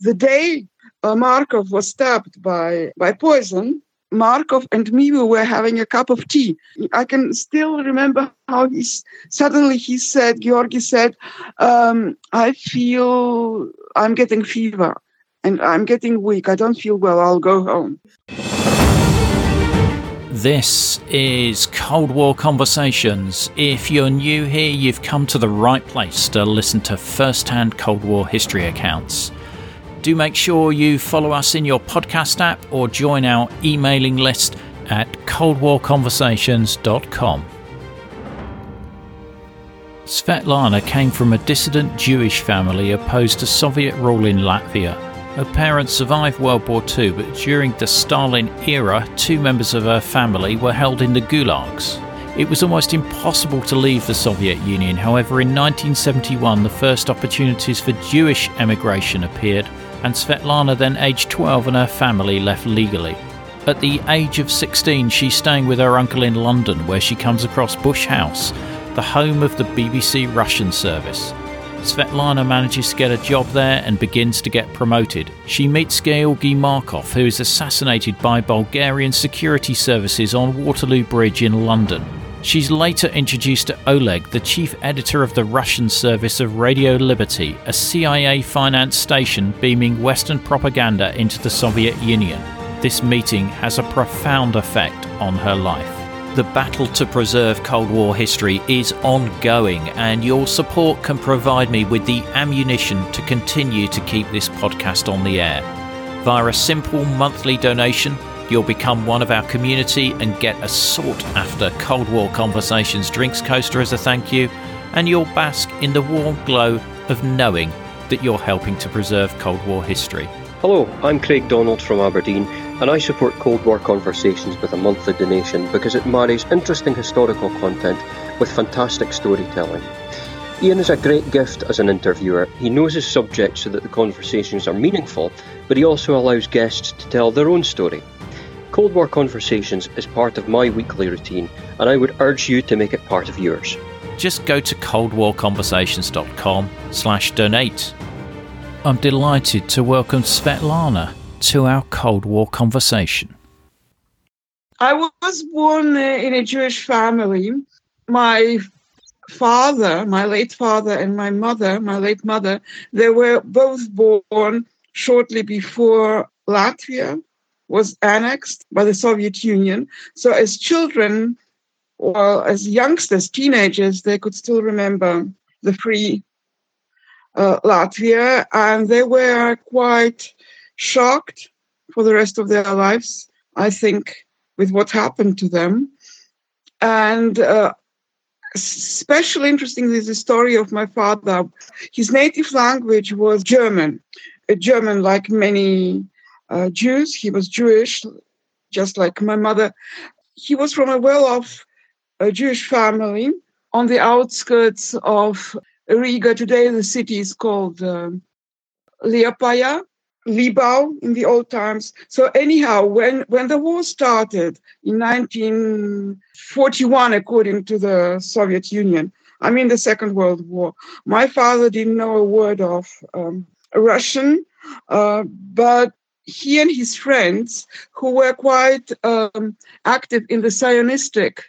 the day uh, Markov was stabbed by, by poison, Markov and me we were having a cup of tea. I can still remember how he suddenly he said, Georgi said, um, "I feel I'm getting fever and I'm getting weak. I don't feel well. I'll go home." This is Cold War Conversations. If you're new here, you've come to the right place to listen to first hand Cold War history accounts. Do make sure you follow us in your podcast app or join our emailing list at coldwarconversations.com. Svetlana came from a dissident Jewish family opposed to Soviet rule in Latvia. Her parents survived World War II, but during the Stalin era, two members of her family were held in the gulags. It was almost impossible to leave the Soviet Union. However, in 1971, the first opportunities for Jewish emigration appeared, and Svetlana, then aged 12, and her family left legally. At the age of 16, she's staying with her uncle in London, where she comes across Bush House, the home of the BBC Russian service. Svetlana manages to get a job there and begins to get promoted. She meets Georgi Markov, who is assassinated by Bulgarian security services on Waterloo Bridge in London. She's later introduced to Oleg, the chief editor of the Russian service of Radio Liberty, a CIA financed station beaming Western propaganda into the Soviet Union. This meeting has a profound effect on her life. The battle to preserve Cold War history is ongoing, and your support can provide me with the ammunition to continue to keep this podcast on the air. Via a simple monthly donation, You'll become one of our community and get a sought after Cold War Conversations drinks coaster as a thank you, and you'll bask in the warm glow of knowing that you're helping to preserve Cold War history. Hello, I'm Craig Donald from Aberdeen, and I support Cold War Conversations with a monthly donation because it marries interesting historical content with fantastic storytelling. Ian is a great gift as an interviewer. He knows his subject so that the conversations are meaningful, but he also allows guests to tell their own story. Cold War Conversations is part of my weekly routine, and I would urge you to make it part of yours. Just go to coldwarconversations.com slash donate. I'm delighted to welcome Svetlana to our Cold War conversation. I was born in a Jewish family. My father, my late father, and my mother, my late mother, they were both born shortly before Latvia was annexed by the Soviet Union. So as children or as youngsters, teenagers, they could still remember the free uh, Latvia, and they were quite shocked for the rest of their lives, I think, with what happened to them. And uh, especially interesting is the story of my father. His native language was German, German, like many uh, Jews. He was Jewish, just like my mother. He was from a well off uh, Jewish family on the outskirts of Riga. Today, the city is called uh, Liepāja, Libau in the old times. So anyhow, when, when the war started in 1941, according to the Soviet Union, I mean the Second World War, my father didn't know a word of um, Russian, uh, but he and his friends, who were quite um, active in the Zionistic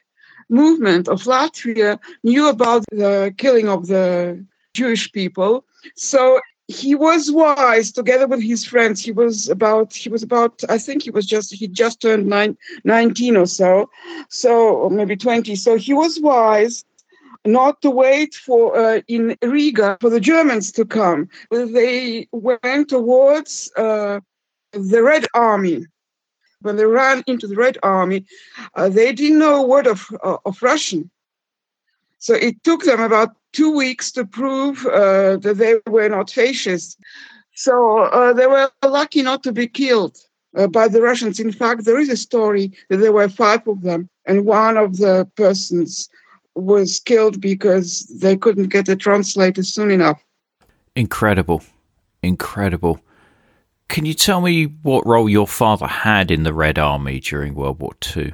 movement of Latvia, knew about the killing of the Jewish people. So he was wise together with his friends. He was about he was about i think he was just he just turned nine, 19 or so so or maybe 20 so he was wise not to wait for uh, in riga for the germans to come. They went towards uh, the Red Army, when they ran into the Red Army, uh, they didn't know a word of, uh, of Russian. So it took them about two weeks to prove uh, that they were not fascists. So uh, they were lucky not to be killed uh, by the Russians. In fact, there is a story that there were five of them, and one of the persons was killed because they couldn't get a translator soon enough. Incredible. Incredible. Can you tell me what role your father had in the Red Army during World War II?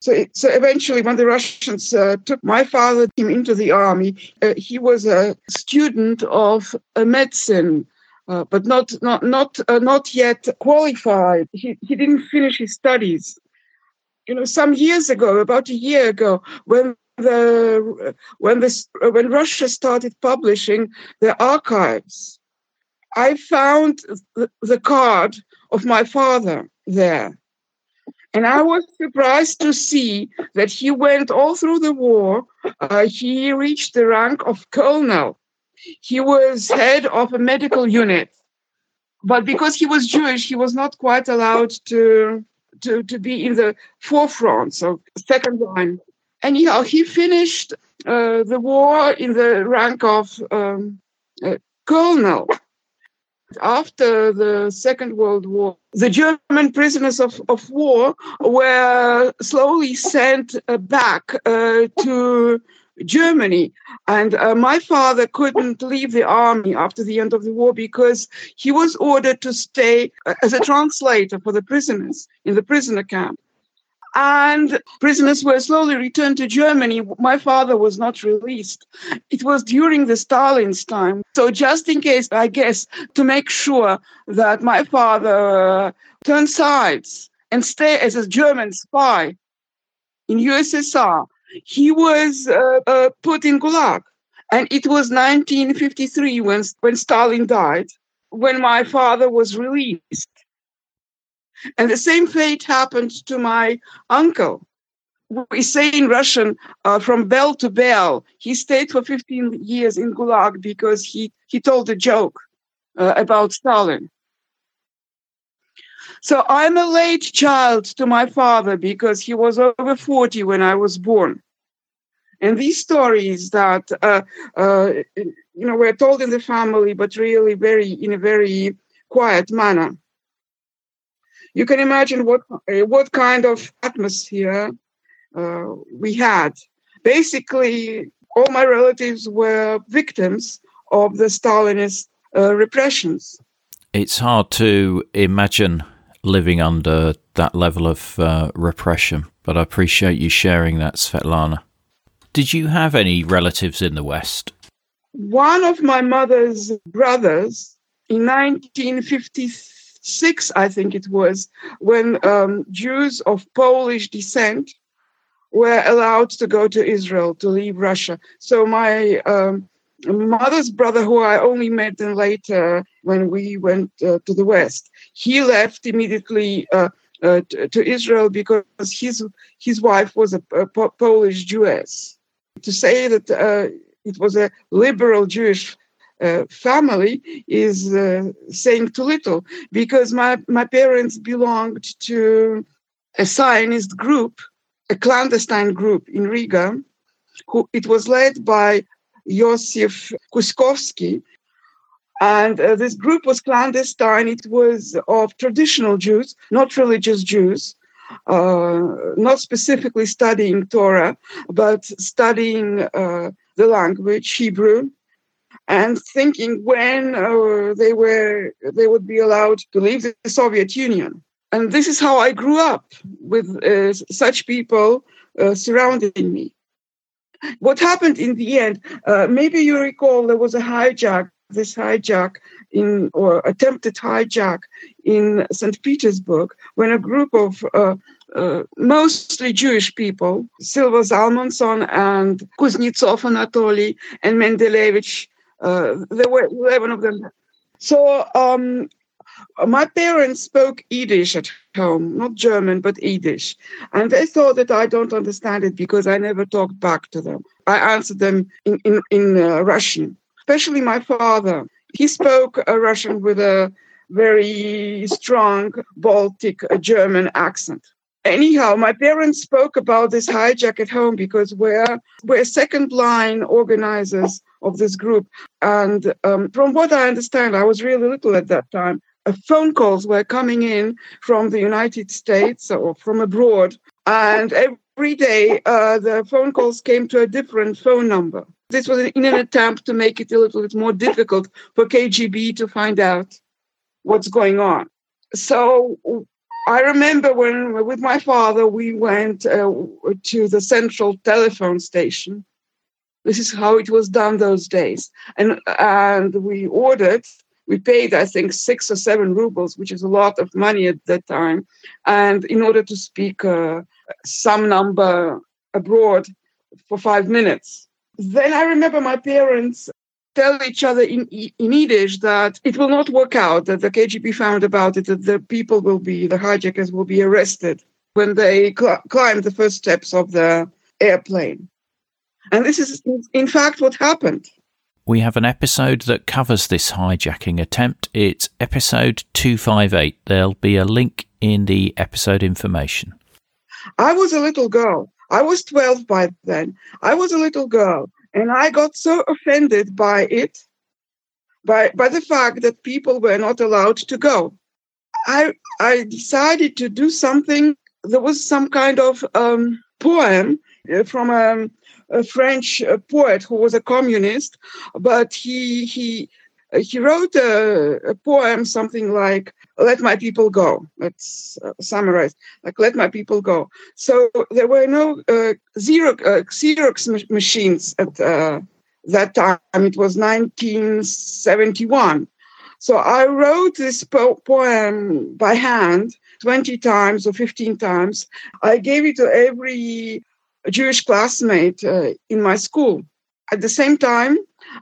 So, so eventually, when the Russians uh, took my father into the army, uh, he was a student of uh, medicine uh, but not not not uh, not yet qualified. He he didn't finish his studies. You know, some years ago, about a year ago, when the when this when Russia started publishing their archives, I found the, card of my father there. And I was surprised to see that he went all through the war. Uh, he reached the rank of colonel. He was head of a medical unit. But because he was Jewish, he was not quite allowed to, to, to be in the forefront, so second line. Anyhow, he finished uh, the war in the rank of um, uh, colonel after the Second World War, the German prisoners of, of war were slowly sent uh, back uh, to Germany. And uh, my father couldn't leave the army after the end of the war because he was ordered to stay uh, as a translator for the prisoners in the prisoner camp and prisoners were slowly returned to Germany. My father was not released. It was during the Stalin's time. So, just in case, I guess, to make sure that my father uh, turned sides and stay as a German spy in USSR, he was uh, uh, put in Gulag. And it was 1953 when, when Stalin died, when my father was released. And the same fate happened to my uncle. We say in Russian, uh, from bell to bell. He stayed for 15 years in Gulag because he, he told a joke uh, about Stalin. So I'm a late child to my father because he was over 40 when I was born. And these stories that, uh, uh you know, were told in the family, but really very, in a very quiet manner you can imagine what uh, what kind of atmosphere uh, we had. Basically, all my relatives were victims of the Stalinist uh, repressions. It's hard to imagine living under that level of uh, repression, but I appreciate you sharing that, Svetlana. Did you have any relatives in the West? One of my mother's brothers in 1953 six, I think it was, when um, Jews of Polish descent were allowed to go to Israel to leave Russia. So my um, mother's brother, who I only met then later when we went uh, to the West, he left immediately uh, uh, to, to, Israel because his his wife was a, a Polish Jewess. To say that uh, it was a liberal Jewish uh, family is uh, saying too little because my, my parents belonged to a Zionist group, a clandestine group in Riga. Who, it was led by Josef Kuskowski. And uh, this group was clandestine. It was of traditional Jews, not religious Jews, uh, not specifically studying Torah, but studying uh, the language, Hebrew, and thinking when uh, they were they would be allowed to leave the Soviet Union. And this is how I grew up with uh, such people uh, surrounding me. What happened in the end? Uh, maybe you recall there was a hijack, this hijack in or attempted hijack in St. Petersburg when a group of uh, uh, mostly Jewish people, Silva Zalmanson and Kuznetsov Anatoly and Mendelevich, uh, there were 11 of them. So um, my parents spoke Yiddish at home, not German, but Yiddish. And they thought that I don't understand it because I never talked back to them. I answered them in, in, in uh, Russian, especially my father. He spoke uh, Russian with a very strong Baltic uh, German accent. Anyhow, my parents spoke about this hijack at home because we're, we're second line organizers of this group. And um, from what I understand, I was really little at that time. Uh, phone calls were coming in from the United States or from abroad, and every day uh, the phone calls came to a different phone number. This was in an attempt to make it a little bit more difficult for KGB to find out what's going on. So I remember when, with my father, we went uh, to the central telephone station this is how it was done those days. And, and we ordered we paid, I think, six or seven rubles, which is a lot of money at that time. And in order to speak uh, some number abroad for five minutes. Then I remember my parents tell each other in, in Yiddish that it will not work out, that the KGB found about it, that the people will be, the hijackers will be arrested when they cl- climb the first steps of the airplane. And this is, in fact, what happened. We have an episode that covers this hijacking attempt. It's episode 258. There'll be a link in the episode information. I was a little girl. I was 12 by then. I was a little girl. And I got so offended by it, by, by the fact that people were not allowed to go. I, I decided to do something. There was some kind of um, poem uh, from a, a French uh, poet who was a communist, but he, he, he wrote a, a poem, something like let my people go. Let's uh, summarize. Like, let my people go. So there were no uh, Xerox, uh, Xerox machines at uh, that time. It was 1971. So I wrote this po- poem by hand 20 times or 15 times. I gave it to every Jewish classmate uh, in my school. At the same time,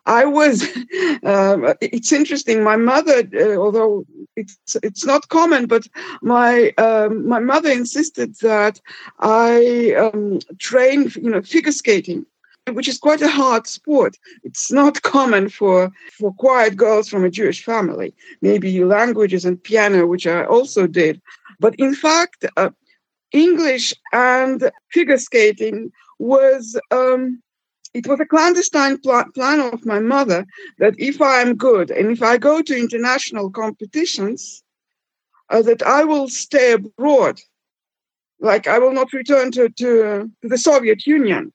I was. Um, it's interesting. My mother, uh, although it's it's not common, but my um, my mother insisted that I um, train, you know, figure skating, which is quite a hard sport. It's not common for for quiet girls from a Jewish family. Maybe languages and piano, which I also did, but in fact, uh, English and figure skating was. Um, it was a clandestine pl- plan of my mother that if I am good and if I go to international competitions, uh, that I will stay abroad. Like I will not return to, to, to the Soviet Union.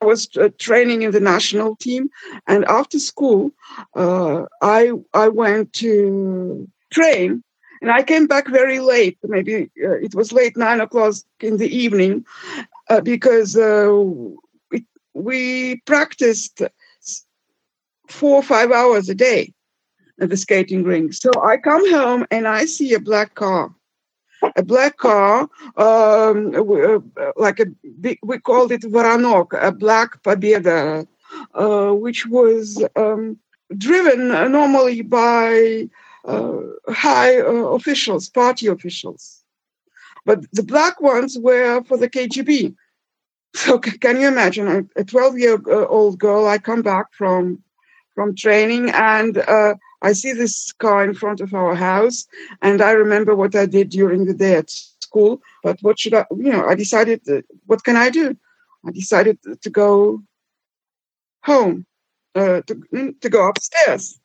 I was uh, training in the national team, and after school, uh, I I went to train, and I came back very late. Maybe uh, it was late nine o'clock in the evening, uh, because uh, we practiced four or five hours a day at the skating rink. So I come home and I see a black car. A black car, um, uh, like a big, we called it Voronok, a black Pobeda, uh, which was um, driven normally by high uh, officials, party officials. But the black ones were for the KGB. So can you imagine a 12 year old girl? I come back from from training and uh, I see this car in front of our house, and I remember what I did during the day at school. But what should I? You know, I decided what can I do? I decided to go home, uh, to to go upstairs, uh,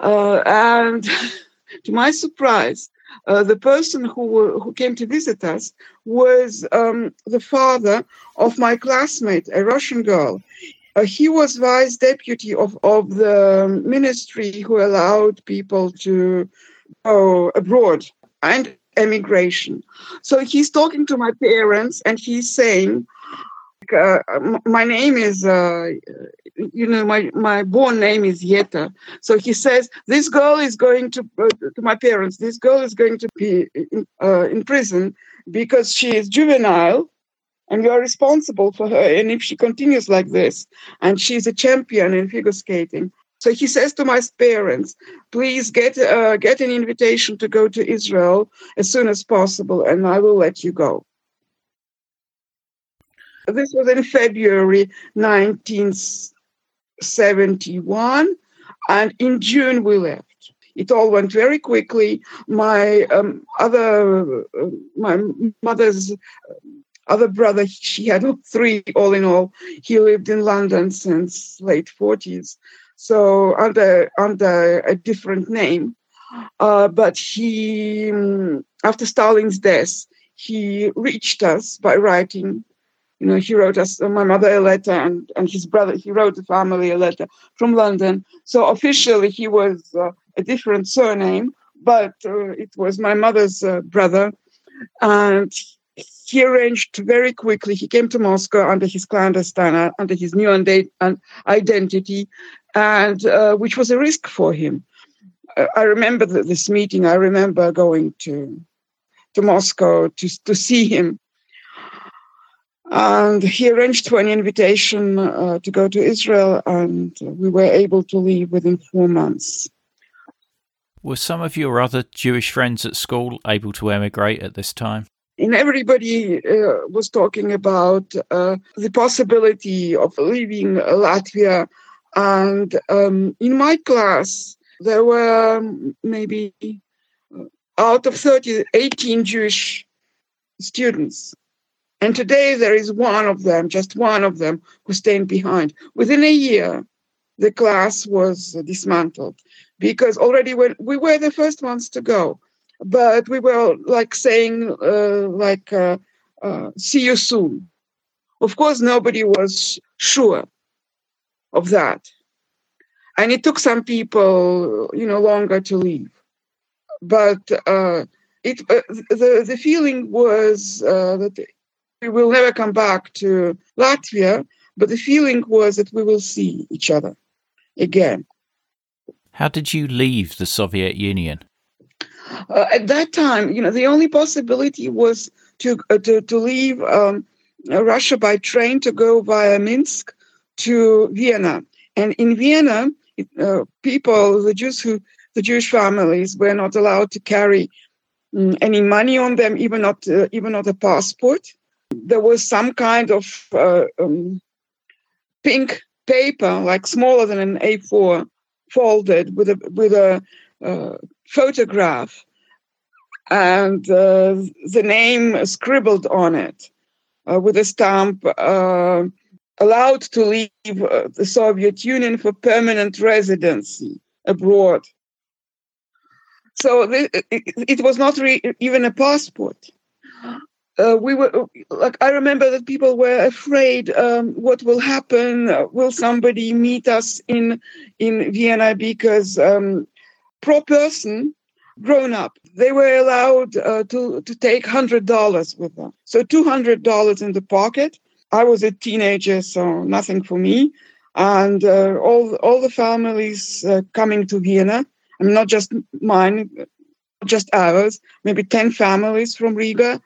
and to my surprise, uh, the person who who came to visit us was um, the father of my classmate, a Russian girl. Uh, he was vice deputy of, of the ministry who allowed people to go abroad and emigration. So he's talking to my parents and he's saying, uh, my name is, uh, you know, my, my born name is Yeta. So he says, this girl is going to, uh, to my parents, this girl is going to be in, uh, in prison because she is juvenile and you are responsible for her. And if she continues like this, and she's a champion in figure skating, so he says to my parents, please get uh, get an invitation to go to Israel as soon as possible, and I will let you go. This was in February 1971, and in June we left. It all went very quickly. My um, other, uh, my mother's other brother, she had three all in all. He lived in London since late 40s, so under under a different name. Uh, but he, um, after Stalin's death, he reached us by writing you know, he wrote us, my mother a letter and, and his brother, he wrote the family a letter from London. So officially he was uh, a different surname, but uh, it was my mother's uh, brother. And he arranged very quickly. He came to Moscow under his clandestine, uh, under his new identity, and uh, which was a risk for him. I remember this meeting. I remember going to to Moscow to to see him, and he arranged for an invitation uh, to go to Israel, and we were able to leave within four months. Were some of your other Jewish friends at school able to emigrate at this time? And everybody uh, was talking about uh, the possibility of leaving Latvia. And um, in my class, there were maybe uh, out of 30, 18 Jewish students. And today there is one of them, just one of them, who stayed behind. Within a year, the class was dismantled because already when we were the first ones to go, but we were like saying uh, like uh, uh, see you soon. Of course, nobody was sure of that, and it took some people, you know, longer to leave. But uh, it uh, the the feeling was uh, that we will never come back to Latvia, but the feeling was that we will see each other again. How did you leave the Soviet Union? Uh, at that time, you know, the only possibility was to uh, to, to leave um, Russia by train to go via Minsk to Vienna. And in Vienna, uh, people, the Jews who, the Jewish families, were not allowed to carry um, any money on them, even not uh, even not a passport. There was some kind of uh, um, pink paper, like smaller than an A4, folded with a with a uh, photograph and uh, the name scribbled on it uh, with a stamp uh, allowed to leave uh, the Soviet Union for permanent residency abroad. So it, it, was not re- even a passport. Uh, we were like I remember that people were afraid um, what will happen. will somebody meet us in in Vienna because um, pro person, grown up, they were allowed uh, to, to take $100 with them. So $200 in the pocket. I was a teenager, so nothing for me. And uh, all, all the families uh, coming to Vienna, I mean, not just mine, just ours, maybe 10 families from Riga.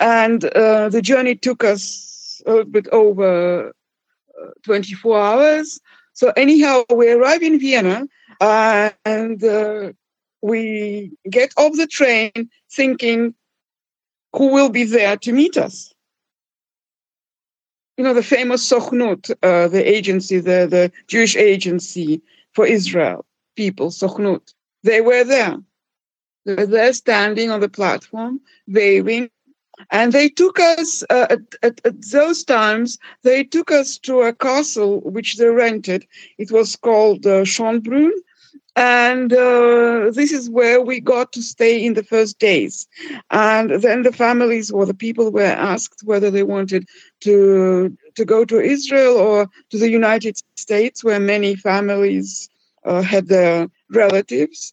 And uh, the journey took us a bit over uh, 24 hours. So anyhow, we arrive in Vienna uh, and uh, we get off the train thinking, who will be there to meet us? You know, the famous Sochnut, uh, the agency, the, the Jewish agency for Israel people, Sochnut, they were there. They were there standing on the platform, waving, and they took us uh, at, at, at, those times. They took us to a castle which they rented. It was called uh, Schönbrunn, and uh, this is where we got to stay in the first days and then the families or the people were asked whether they wanted to to go to israel or to the united states where many families uh, had their relatives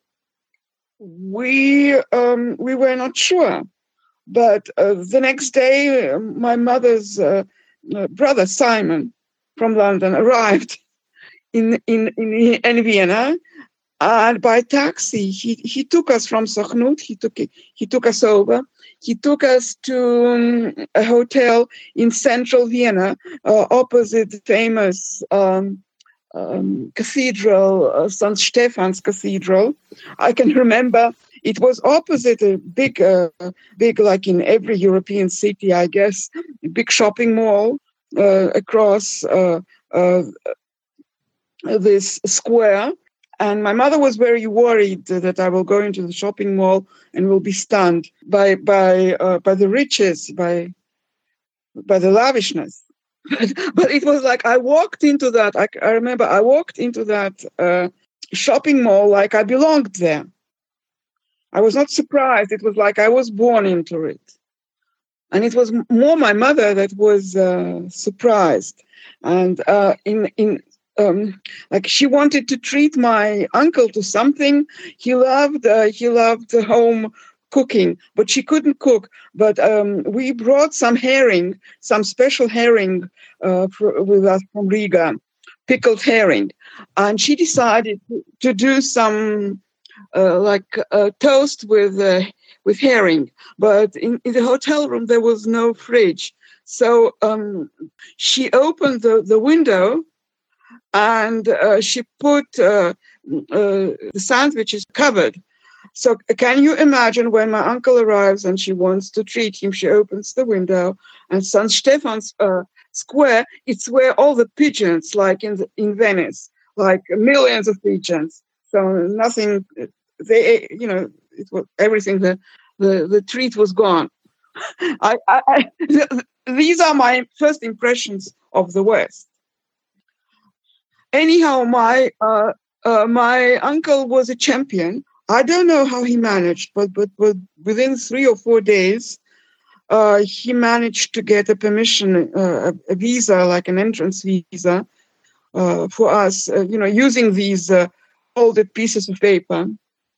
we um, we were not sure, but uh, the next day, my mother's uh, uh brother Simon from London arrived in in in, in Vienna, and by taxi he, he took us from Sochnut. He took he took us over. He took us to um, a hotel in central Vienna, uh, opposite the famous um, um, cathedral, uh, St. Stephan's Cathedral. I can remember it was opposite a big, uh, big like in every European city, I guess, big shopping mall uh, across uh, uh, this square. And my mother was very worried that I will go into the shopping mall and will be stunned by by uh, by the riches, by by the lavishness. but it was like I walked into that. I, I remember I walked into that uh, shopping mall like I belonged there. I was not surprised. It was like I was born into it. And it was more my mother that was uh, surprised. And uh, in, in um, like she wanted to treat my uncle to something. He loved uh, he loved home cooking, but she couldn't cook. But um, we brought some herring, some special herring uh, for, with us from Riga, pickled herring, and she decided to do some uh, like toast with uh, with herring. But in, in the hotel room there was no fridge, so um, she opened the, the window and uh, she put uh, the sandwiches covered. So can you imagine when my uncle arrives and she wants to treat him, she opens the window and St. Stefan's square, it's where all the pigeons, like in the, in Venice, like millions of pigeons. So nothing, they, you know, it was everything. The the the treat was gone. I, I, I these are my first impressions of the West. Anyhow, my uh, uh, my uncle was a champion. I don't know how he managed, but but, but within three or four days, uh, he managed to get a permission, uh, a, visa, like an entrance visa, uh, for us. Uh, you know, using these uh, folded pieces of paper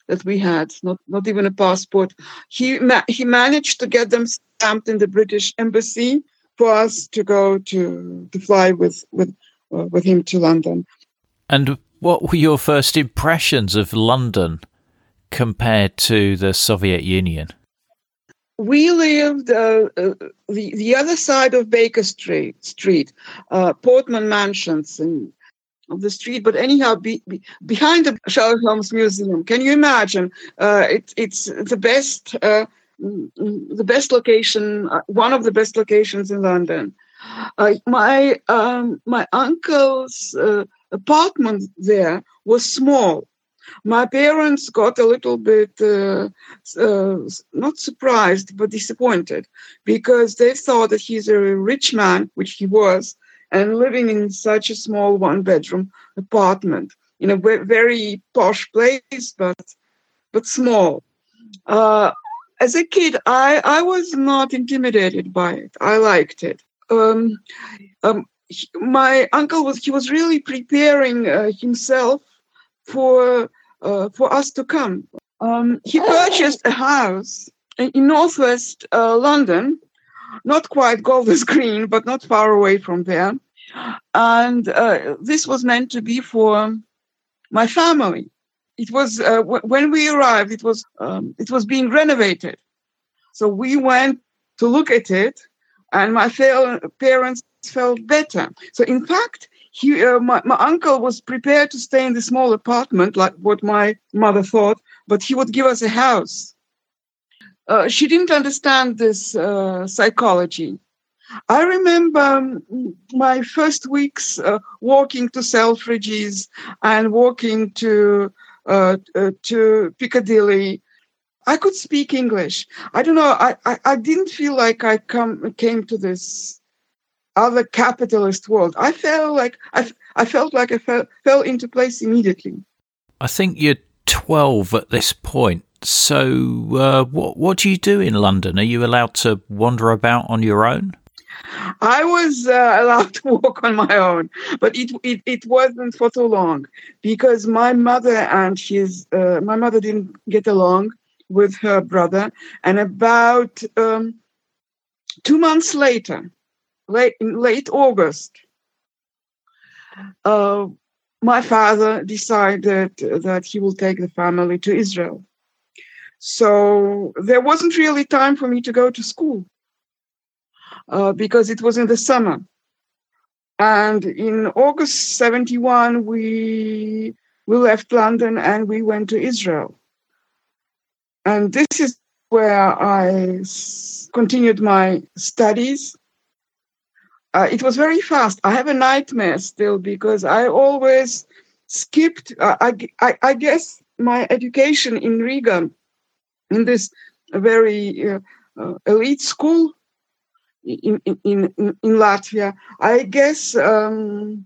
that we had, not not even a passport. He ma- he managed to get them stamped in the British embassy for us to go to to fly with with uh, with him to London. And what were your first impressions of London compared to the Soviet Union? we lived uh, uh, the the other side of Baker Street, Street, uh, Portman Mansions, and of the street. But anyhow, be, be, behind the Sherlock Holmes Museum, can you imagine? Uh, it, it's the best, uh, the best location, one of the best locations in London. my um, my uncle's apartment there was small my parents got a little bit uh, uh, not surprised but disappointed because they thought that he's a rich man which he was and living in such a small one bedroom apartment in a very posh place but but small. Uh, as a kid i i was not intimidated by it. I liked it. Um, um, my uncle was he was really preparing uh, himself for uh, for us to come. Um, he purchased a house in northwest uh, London, not quite Golders Green, but not far away from there. And uh, this was meant to be for my family. It was uh, w- when we arrived. It was um, it was being renovated, so we went to look at it, and my parents felt better. So in fact, he, uh, my, my uncle was prepared to stay in the small apartment, like what my mother thought, but he would give us a house. Uh, she didn't understand this uh, psychology. I remember um, my first weeks uh, walking to Selfridges and walking to uh, uh, to Piccadilly. I could speak English. I don't know. I, I, I didn't feel like I come came to this other capitalist world. I felt like I, I felt like I fell, fell into place immediately. I think you're 12 at this point. So, uh, what what do you do in London? Are you allowed to wander about on your own? I was uh, allowed to walk on my own, but it, it it wasn't for so long because my mother and his uh, my mother didn't get along with her brother, and about um, two months later, late in late August, uh, my father decided that he will take the family to Israel. So there wasn't really time for me to go to school uh, because it was in the summer. And in August 71, we, we left London and we went to Israel. and this is where I continued my studies. Uh, it was very fast. I have a nightmare still because I always skipped. Uh, I, I, I, guess my education in Riga, in this very uh, uh elite school in, in, in, in Latvia, I guess um,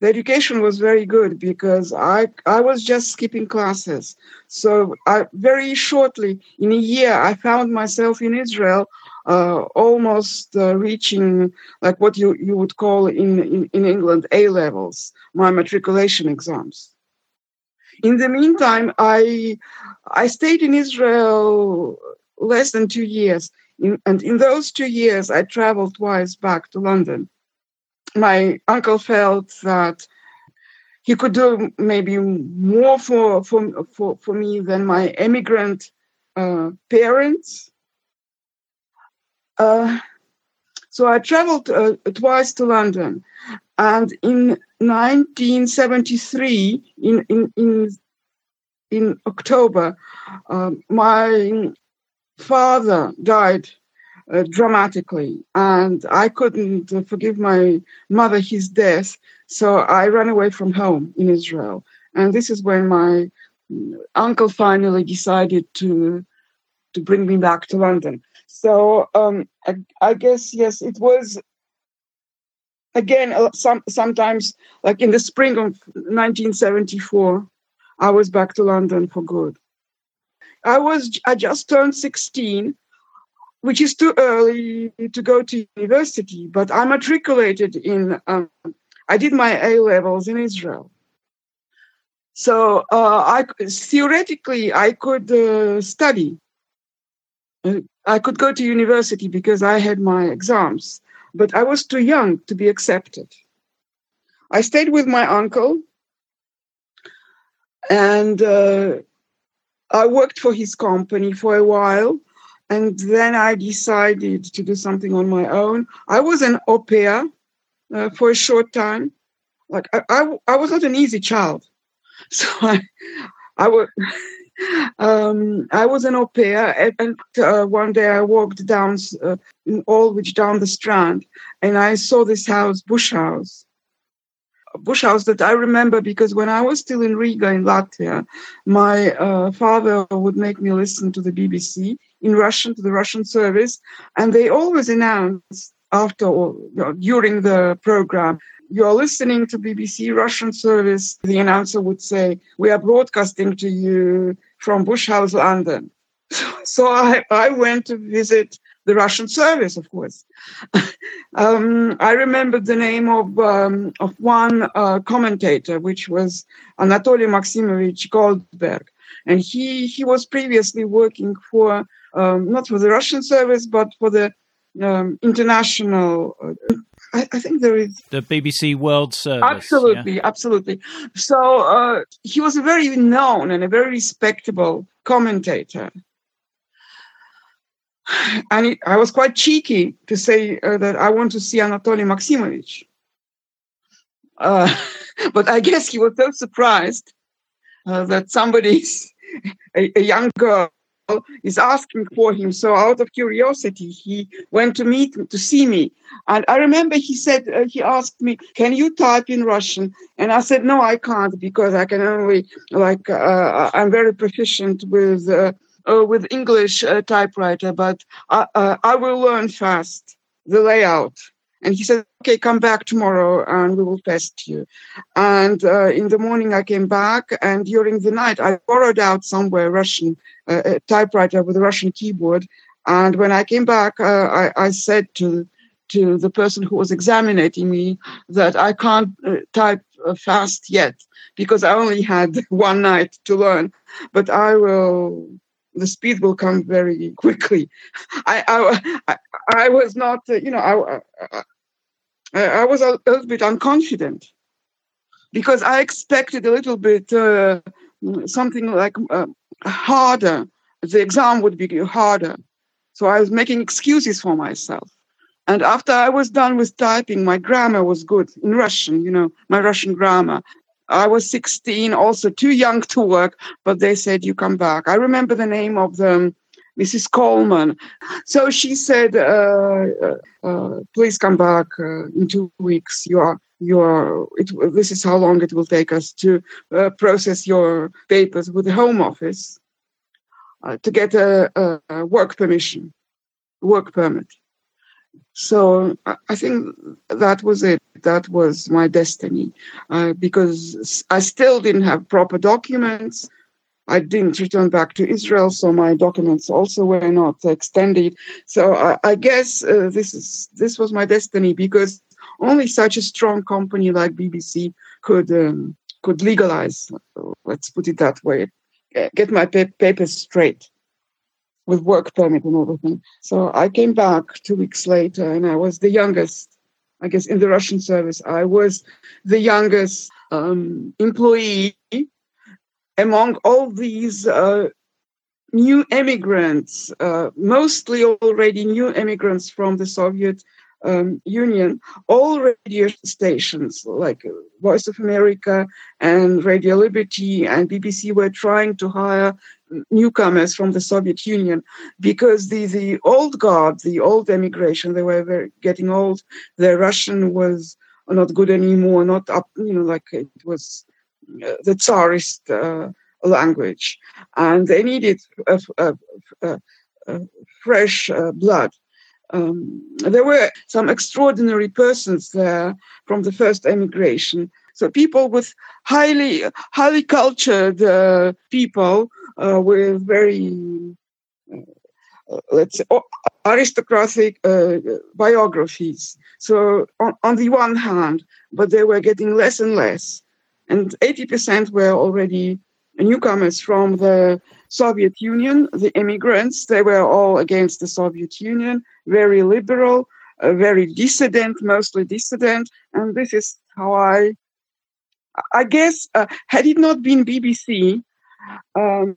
the education was very good because I, I was just skipping classes. So I, very shortly, in a year, I found myself in Israel, uh, almost uh, reaching like what you, you would call in, in, in England A levels, my matriculation exams. In the meantime, I, I stayed in Israel less than two years. In, and in those two years, I traveled twice back to London my uncle felt that he could do maybe more for for for, for me than my immigrant uh, parents. Uh, so I traveled uh, twice to London, and in 1973, in in in, in October, um, my father died uh, dramatically. And I couldn't uh, forgive my mother his death. So I ran away from home in Israel. And this is when my uncle finally decided to to bring me back to London. So um, I, I, guess yes, it was again uh, some sometimes like in the spring of 1974, I was back to London for good. I was I just turned 16 which is too early to go to university. But I matriculated in, um, I did my A levels in Israel. So uh, I theoretically I could uh, study. I could go to university because I had my exams, but I was too young to be accepted. I stayed with my uncle, and uh, I worked for his company for a while and then I decided to do something on my own. I was an au pair uh, for a short time. Like I, I, I, was not an easy child, so I, I was. Um, I was an au pair, and, uh, one day I walked down uh, in Aldwych down the Strand, and I saw this house, Bush House, bush house that I remember because when I was still in Riga in Latvia, my uh, father would make me listen to the BBC in Russian, to the Russian service, and they always announced after or you know, during the program, you're listening to BBC Russian service. The announcer would say, "We are broadcasting to you from Bush House, London." So I, I went to visit the Russian service, of course. um, I remember the name of um, of one uh, commentator, which was Anatoly Maximovich Goldberg, and he he was previously working for um, not for the Russian service, but for the um, international. I, I, think there is the BBC World Service. Absolutely, yeah? absolutely. So uh, he was a very known and a very respectable commentator and it, I was quite cheeky to say uh, that I want to see Anatoly Maximovich. Uh, but I guess he was so surprised uh, that somebody's a, a, young girl, is asking for him. So, out of curiosity, he went to meet to see me. And I remember he said uh, he asked me, "Can you type in Russian?" And I said, "No, I can't because I can only like uh, I'm very proficient with." Uh, uh, with English uh, typewriter, but I, uh, I will learn fast the layout. And he said, okay, come back tomorrow and we will test you. And uh, in the morning I came back and during the night I borrowed out somewhere Russian uh, typewriter with a Russian keyboard. And when I came back, uh, I, I, said to, to the person who was examining me that I can't type fast yet because I only had one night to learn, but I will the speed will come very quickly. I I, I, was not, uh, you know, I, I, I was a little bit unconfident because I expected a little bit uh, something like uh, harder. The exam would be harder. So I was making excuses for myself. And after I was done with typing, my grammar was good in Russian, you know, my Russian grammar. I was 16, also too young to work, but they said, You come back. I remember the name of the Mrs. Coleman. So she said, uh, uh, uh, Please come back in two weeks. You are. It, this is how long it will take us to uh, process your papers with the Home Office uh, to get a, a work permission, work permit. So I think that was it. That was my destiny uh, because I still didn't have proper documents. I didn't return back to Israel, so my documents also were not extended. So I, I guess uh, this is this was my destiny because only such a strong company like BBC could um, could legalize. Let's put it that way. Get my papers straight with work permit and everything. So I came back two weeks later, and I was the youngest. I guess in the Russian service, I was the youngest um, employee among all these uh, new immigrants, uh, mostly already new immigrants from the Soviet um, Union, all radio stations like Voice of America and Radio Liberty and BBC were trying to hire newcomers from the Soviet Union because the, the old guard, the old emigration, they were very, getting old. Their Russian was not good anymore, not up, you know, like it was the Tsarist uh, language. And they needed fresh uh, blood. Um, there were some extraordinary persons there from the first emigration. So people with highly highly cultured uh, people uh, with very uh, let's say aristocratic uh, biographies. So on, on the one hand, but they were getting less and less, and 80% were already newcomers from the Soviet Union, the immigrants, they were all against the Soviet Union, very liberal, uh, very dissident, mostly dissident. And this is how I, I guess, uh, had it not been BBC, um,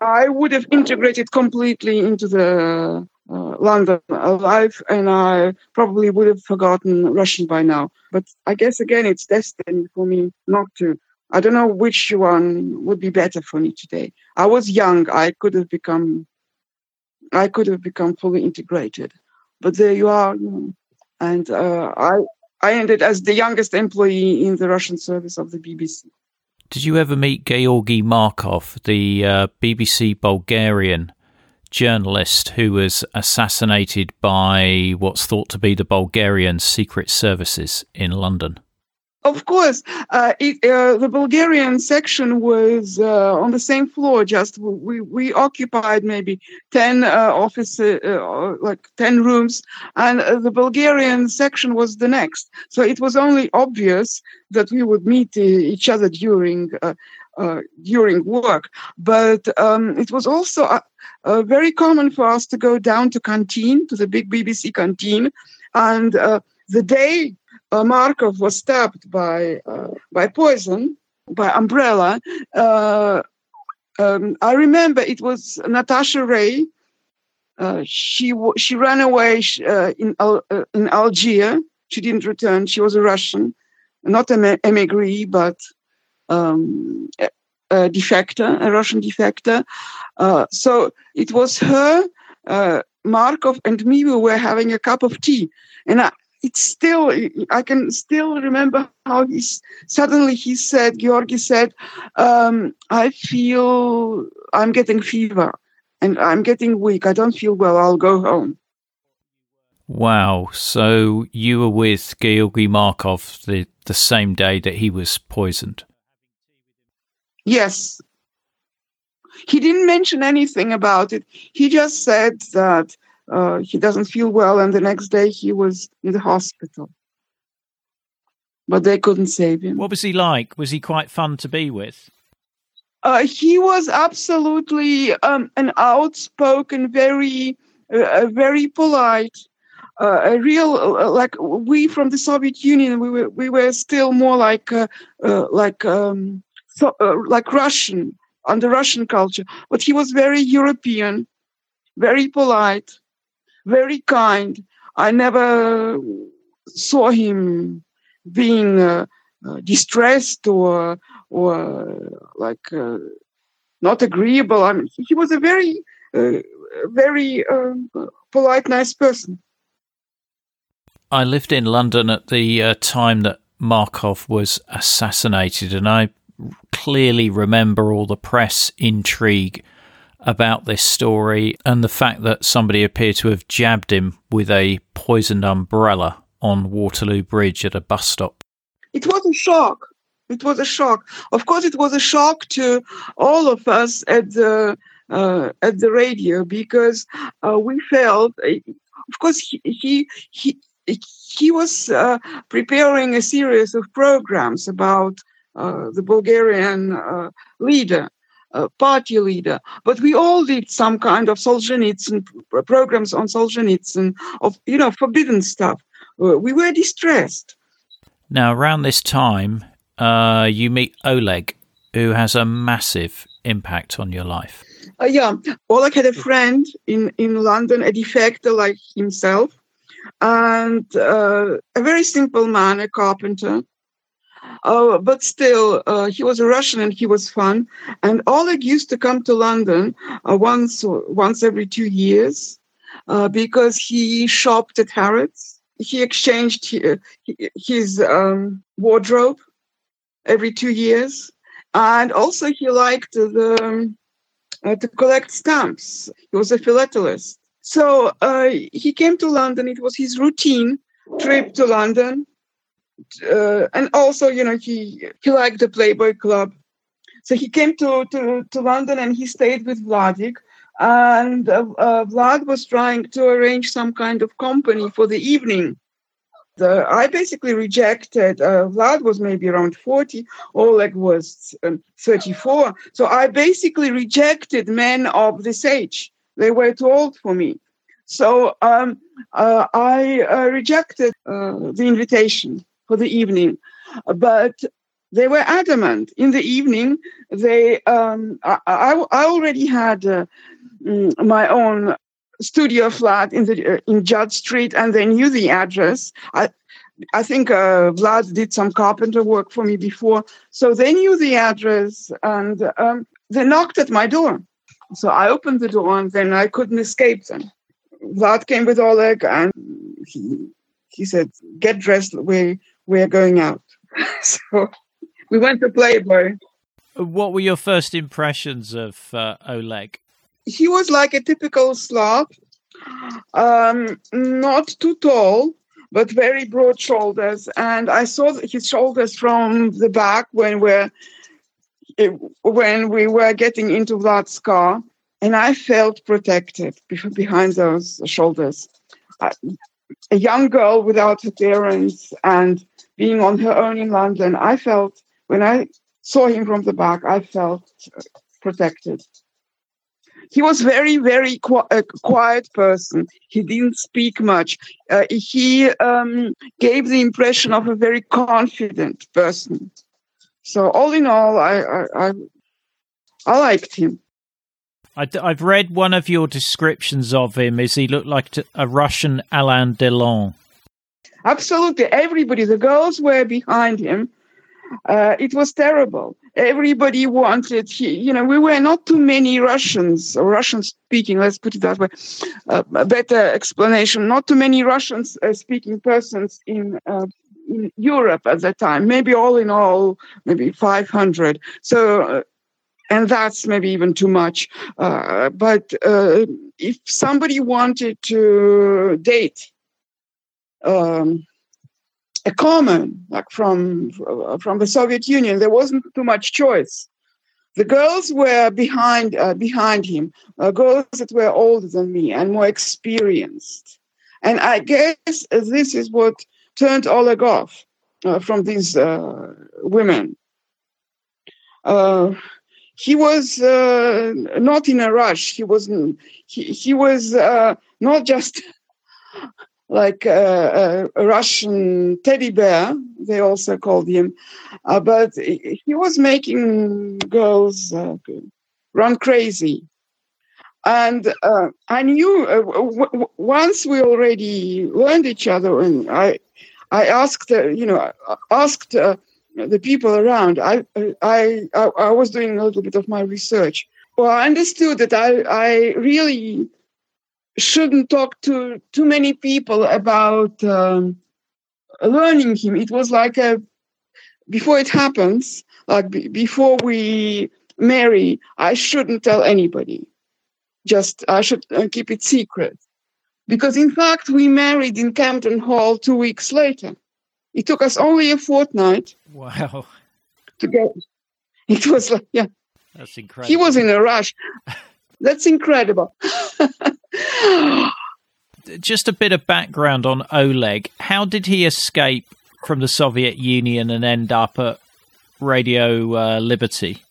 I would have integrated completely into the uh, London alive, and I probably would have forgotten Russian by now. But I guess again, it's destined for me not to. I don't know which one would be better for me today. I was young. I could have become, I could have become fully integrated. But there you are. And uh, I, I ended as the youngest employee in the Russian service of the BBC. Did you ever meet Georgi Markov, the uh, BBC Bulgarian journalist who was assassinated by what's thought to be the Bulgarian secret services in London? Of course, uh, it, uh, the Bulgarian section was uh, on the same floor. Just we we occupied maybe ten uh, offices, uh, like ten rooms, and uh, the Bulgarian section was the next. So it was only obvious that we would meet each other during during work. But um, it was also very common for us to go down to canteen to the big BBC canteen, and the day uh, Markov was stabbed by uh, by poison by umbrella. Uh, um, I remember it was Natasha Ray. Uh, she she ran away uh, in Al- uh, in Algiers. She didn't return. She was a Russian, not an emigre, but um, a, defector, a Russian defector. so it was her, Markov, and me. We were having a cup of tea, and I, it's still i can still remember how he suddenly he said georgi said um, i feel i'm getting fever and i'm getting weak. I don't feel well. I'll go home. Wow. So you were with georgi markov the, the same day that he was poisoned yes he didn't mention anything about it he just said that uh, he doesn't feel well, and the next day he was in the hospital. But they couldn't save him. What was he like? Was he quite fun to be with? Uh, he was absolutely um, an outspoken, very, uh, very polite, uh, a real uh, like we from the Soviet Union. We were we were still more like uh, uh, like um, so, like Russian under Russian culture, but he was very European, very polite, very kind. I never saw him being uh, uh, distressed or or like uh, not agreeable. I mean, he was a very uh, very um, polite, nice person. I lived in London at the uh, time that Markov was assassinated, and I clearly remember all the press intrigue about this story and the fact that somebody appeared to have jabbed him with a poisoned umbrella on Waterloo Bridge at a bus stop. It was a shock. It was a shock. Of course, it was a shock to all of us at the uh, at the radio because uh, we felt, of course, he he he, he was uh, preparing a series of programs about uh, the Bulgarian uh, leader. Uh, party leader, but we all did some kind of Solzhenitsyn programs on Solzhenitsyn of you know forbidden stuff. we were distressed. Now, around this time, you meet Oleg, who has a massive impact on your life. Uh, yeah, Oleg had a friend in, in London, a defector like himself, and uh, a very simple man, a carpenter. Uh, but still, uh, he was a Russian and he was fun. And Oleg used to come to London uh, once once every two years uh, because he shopped at Harrods. He exchanged his um, wardrobe every two years, and also he liked the um, uh, to collect stamps. He was a philatelist. So uh, he came to London. It was his routine trip to London. Uh, and also, you know, he, he liked the Playboy Club. So he came to, to, to London and he stayed with Vladik. And uh, uh, Vlad was trying to arrange some kind of company for the evening the, I basically rejected. Uh, Vlad was maybe around 40, Oleg was um, 34. So I basically rejected men of this age. They were too old for me. So um, uh, I uh, rejected uh, the invitation for the evening. But they were adamant. In the evening, they um, I, I, I, already had uh, mm, my own studio flat in the uh, in Judd Street, and they knew the address. I I think uh, Vlad did some carpenter work for me before, so they knew the address, and um, they knocked at my door. So I opened the door, and then I couldn't escape them. Vlad came with Oleg, and he he said, "Get dressed. We we're going out." so we went to Playboy. What were your first impressions of uh, Oleg? he was like a typical Slav, um, not too tall, but very broad shoulders. And I saw his shoulders from the back when we're when we were getting into Vlad's car, and I felt protected behind those shoulders. a young girl without her parents and being on her own in London, I felt when I saw him from the back, I felt protected. He was very very qu- a quiet person. He didn't speak much. Uh, he um, gave the impression of a very confident person. So all in all i i, I, I liked him. I, have read one of your descriptions of him as he looked like a Russian Alain Delon. Absolutely. Everybody, the girls were behind him. Uh, it was terrible. Everybody wanted you know we were not too many russians or russian speaking let's put it that way. Uh, a better explanation not too many russian uh, speaking persons in uh, in europe at that time. Maybe all in all maybe 500 so uh, and that's maybe even too much. Uh, but if somebody wanted to date um, a common, like from from the Soviet Union. There wasn't too much choice. The girls were behind uh, behind him, uh, girls that were older than me and more experienced. And I guess this is what turned Oleg off uh, from these uh, women. Uh, he was uh, not in a rush. He was he, he was not just like a, a, Russian teddy bear, they also called him. Uh, but he was making girls uh, run crazy. And uh, I knew uh, w- once we already learned each other, and I, I asked, uh, you know, asked uh, the people around, I, I, I, I was doing a little bit of my research. Well, I understood that I, I really shouldn't talk to too many people about um, learning him. It was like a before it happens, like b- before we marry, I shouldn't tell anybody. Just I should uh, keep it secret, because in fact we married in Campden Hall two weeks later. It took us only a fortnight. Wow. To get. It was like yeah. That's incredible. He was in a rush. That's incredible. Just a bit of background on Oleg. How did he escape from the Soviet Union and end up at Radio uh, Liberty?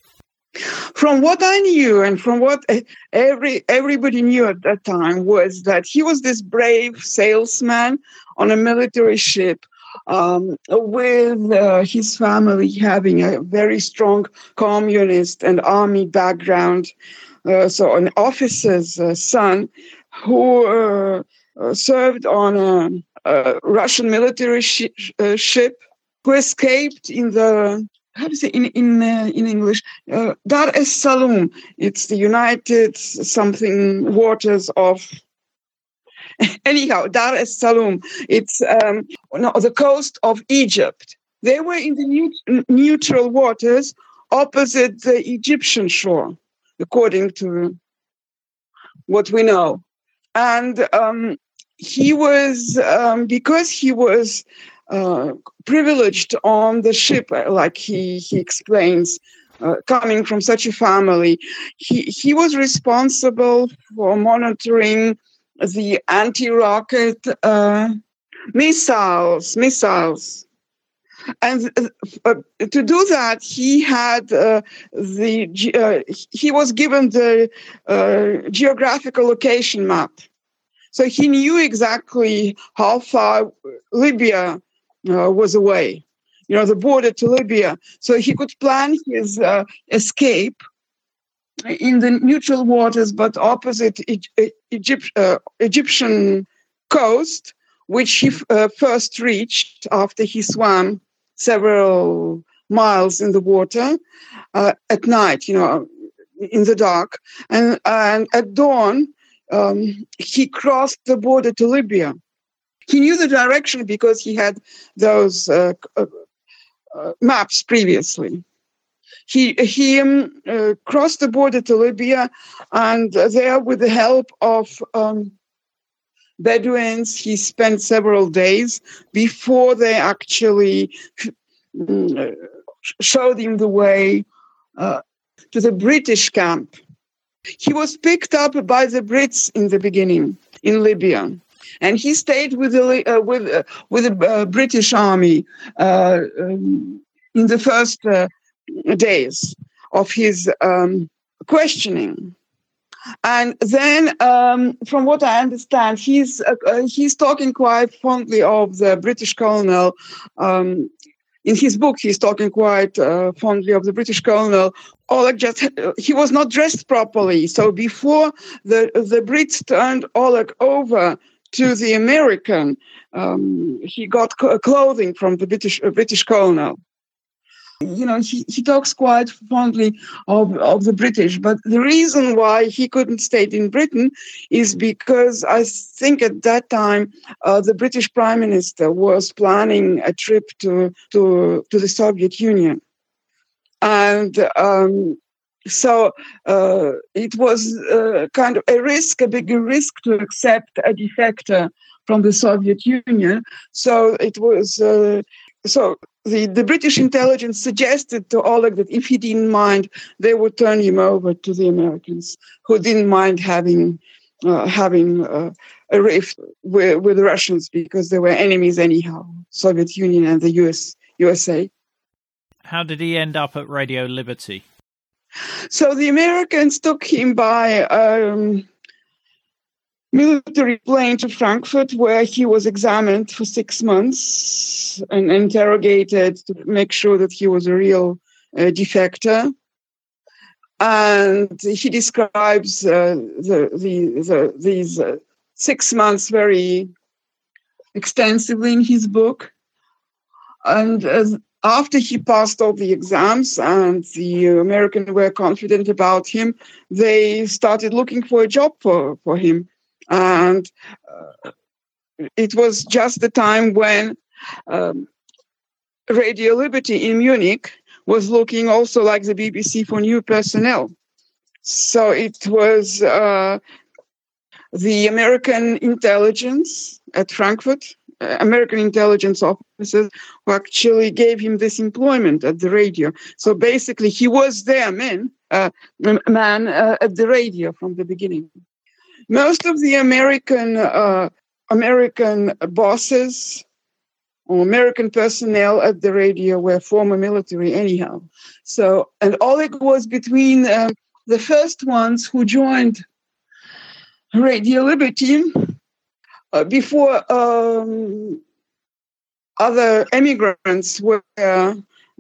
From what I knew and from what every everybody knew at that time was that he was this brave salesman on a military ship um, with uh, his family having a very strong communist and army background. Uh, so, an officer's uh, son who uh, uh, served on a, a Russian military uh, ship, who escaped in the how do you say in in in English Dar es Salaam. It's the United something waters of anyhow, Dar es Salaam, it's um, no, the coast of Egypt. They were in the neutral waters opposite the Egyptian shore, according to what we know. And um, he was, um, because he was uh, privileged on the ship, like he, he explains, uh, coming from such a family, he, he was responsible for monitoring the anti-rocket uh, missiles, missiles. And uh, uh, to do that, he had uh, the uh, he was given the uh, geographical location map, so he knew exactly how far Libya was away. You know, the border to Libya, so he could plan his escape in the neutral waters, but opposite Egypt, uh, Egyptian coast, which he uh, first reached after he swam several miles in the water uh, at night, you know, in the dark. And, and at dawn, um, he crossed the border to Libya. He knew the direction because he had those uh, uh, uh, maps previously he he um, uh, crossed the border to Libya, and there, with the help of um, Bedouins, he spent several days before they actually uh, showed him the way uh, to the British camp. He was picked up by the Brits in the beginning in Libya, and he stayed with the uh, with uh, with the uh, British Army uh, um, in the first uh, days of his um, questioning. And then, um, from what I understand, he's uh, uh, he's talking quite fondly of the British colonel. Um, in his book, he's talking quite uh, fondly of the British colonel. Oleg just he was not dressed properly, so before the the Brits turned Oleg over to the American, um, he got clothing from the British uh, British colonel you know, he, he talks quite fondly of, of the British. But the reason why he couldn't stay in Britain is because I think at that time uh, the British Prime Minister was planning a trip to, to, to the Soviet Union. And um, so uh, it was uh, kind of a risk, a big risk to accept a defector from the Soviet Union. So it was uh, so the, the British intelligence suggested to Oleg that if he didn't mind, they would turn him over to the Americans, who didn't mind having uh, having uh, a rift with, with the Russians because they were enemies anyhow, Soviet Union and the US USA. How did he end up at Radio Liberty? So the Americans took him by um, military plane to Frankfurt, where he was examined for six months and interrogated to make sure that he was a real uh, defector. And he describes uh, the, the, the, these uh, six months very extensively in his book. And after he passed all the exams and the Americans were confident about him, they started looking for a job for, for him. And uh, it was just the time when um, Radio Liberty in Munich was looking also like the BBC for new personnel. So it was uh, the American intelligence at Frankfurt, uh, American intelligence officers who actually gave him this employment at the radio. So basically, he was their man, uh, man uh, at the radio from the beginning. Most of the American uh, American bosses or American personnel at the radio were former military anyhow. So, and Oleg was between um, the first ones who joined Radio Liberty uh, before um, other immigrants were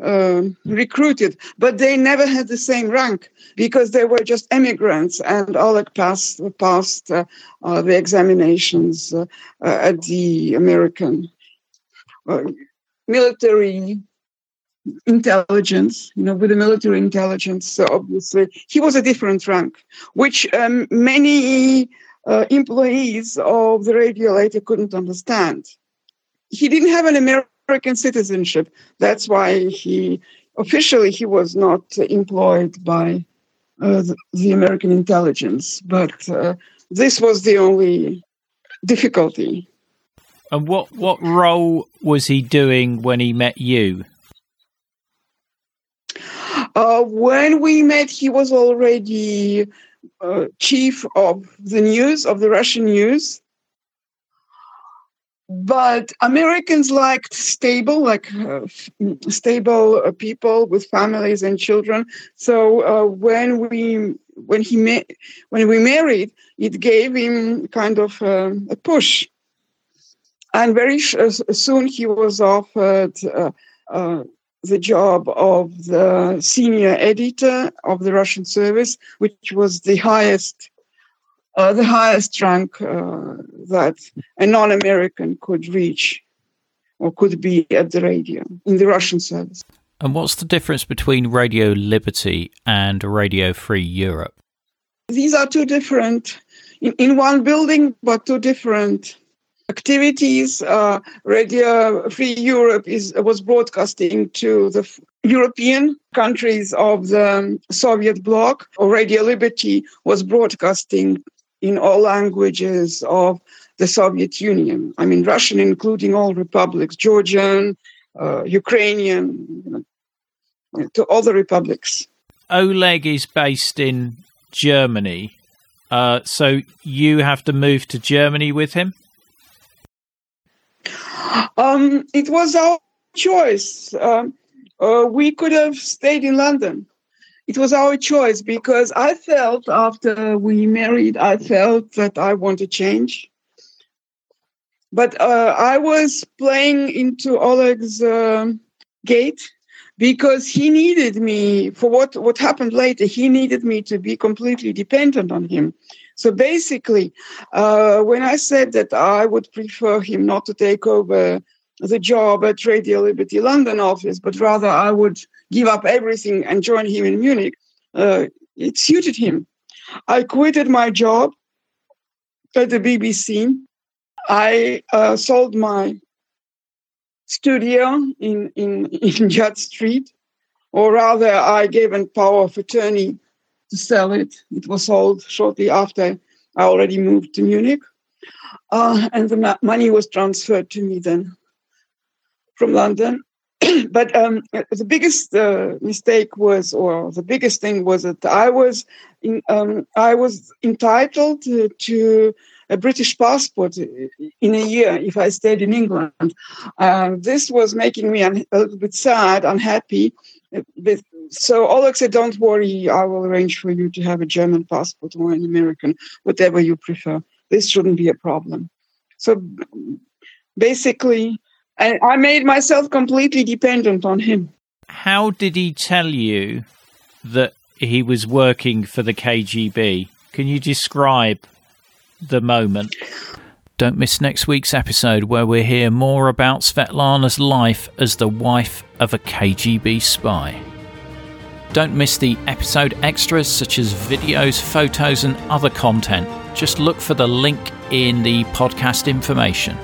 uh, uh, recruited, but they never had the same rank because they were just immigrants. And Oleg passed passed uh, uh, the examinations uh, at the American military intelligence, you know, with the military intelligence. So obviously, he was a different rank, which um, many uh, employees of the radio later couldn't understand. He didn't have an American citizenship. That's why he officially he was not employed by uh, the, the, American intelligence. But uh, this was the only difficulty. And what what role was he doing when he met you? Uh, when we met, he was already uh, chief of the news, of the Russian news. But Americans liked stable, like uh, stable uh, people with families and children. So uh, when we when he met, when we married, it gave him kind of uh, a push. And very sh- soon he was offered the job of the senior editor of the Russian service, which was the highest, uh, the highest rank uh, that a non-American could reach or could be at the radio in the Russian service. And what's the difference between Radio Liberty and Radio Free Europe? These are two different, in, in one building, but two different activities. Uh, Radio Free Europe is was broadcasting to the European countries of the Soviet bloc. Or Radio Liberty was broadcasting in all languages of the Soviet Union. I mean, Russian, including all republics, Georgian, uh, Ukrainian, to all the republics. Oleg is based in Germany. Uh, so you have to move to Germany with him? Um, it was our choice. Um, uh, we could have stayed in London. It was our choice because I felt after we married, I felt that I want to change. But uh, I was playing into Oleg's uh, gate because he needed me for what, what happened later. He needed me to be completely dependent on him. So basically, uh, when I said that I would prefer him not to take over the job at Radio Liberty London office, but rather I would give up everything and join him in Munich, uh, it suited him. I quitted my job at the BBC. I uh, sold my studio in, in, in Judd Street, or rather, I gave a power of attorney to sell it. It was sold shortly after I already moved to Munich. Uh, and the money was transferred to me then from London. but um, the biggest uh, mistake was, or the biggest thing was that I was, in, um, I was entitled to, a British passport in a year if I stayed in England. Uh, this was making me un- a little bit sad, unhappy. So Oleg said, "Don't worry, I will arrange for you to have a German passport or an American, whatever you prefer. This shouldn't be a problem." So basically, I, I made myself completely dependent on him. How did he tell you that he was working for the KGB? Can you describe the moment? Don't miss next week's episode where we hear more about Svetlana's life as the wife of a KGB spy. Don't miss the episode extras such as videos, photos, and other content. Just look for the link in the podcast information.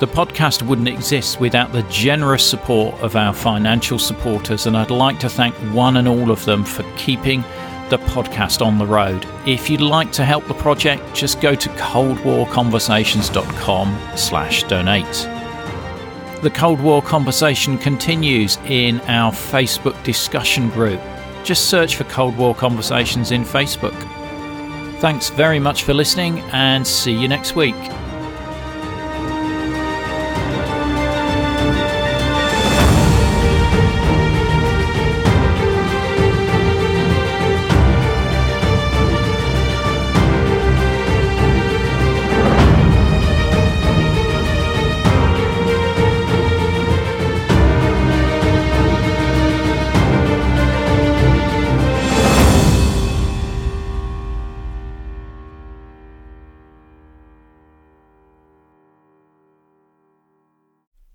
The podcast wouldn't exist without the generous support of our financial supporters, and I'd like to thank one and all of them for keeping the podcast on the road. If you'd like to help the project, just go to coldwarconversations.com slash donate. The Cold War conversation continues in our Facebook discussion group. Just search for Cold War Conversations in Facebook. Thanks very much for listening and see you next week.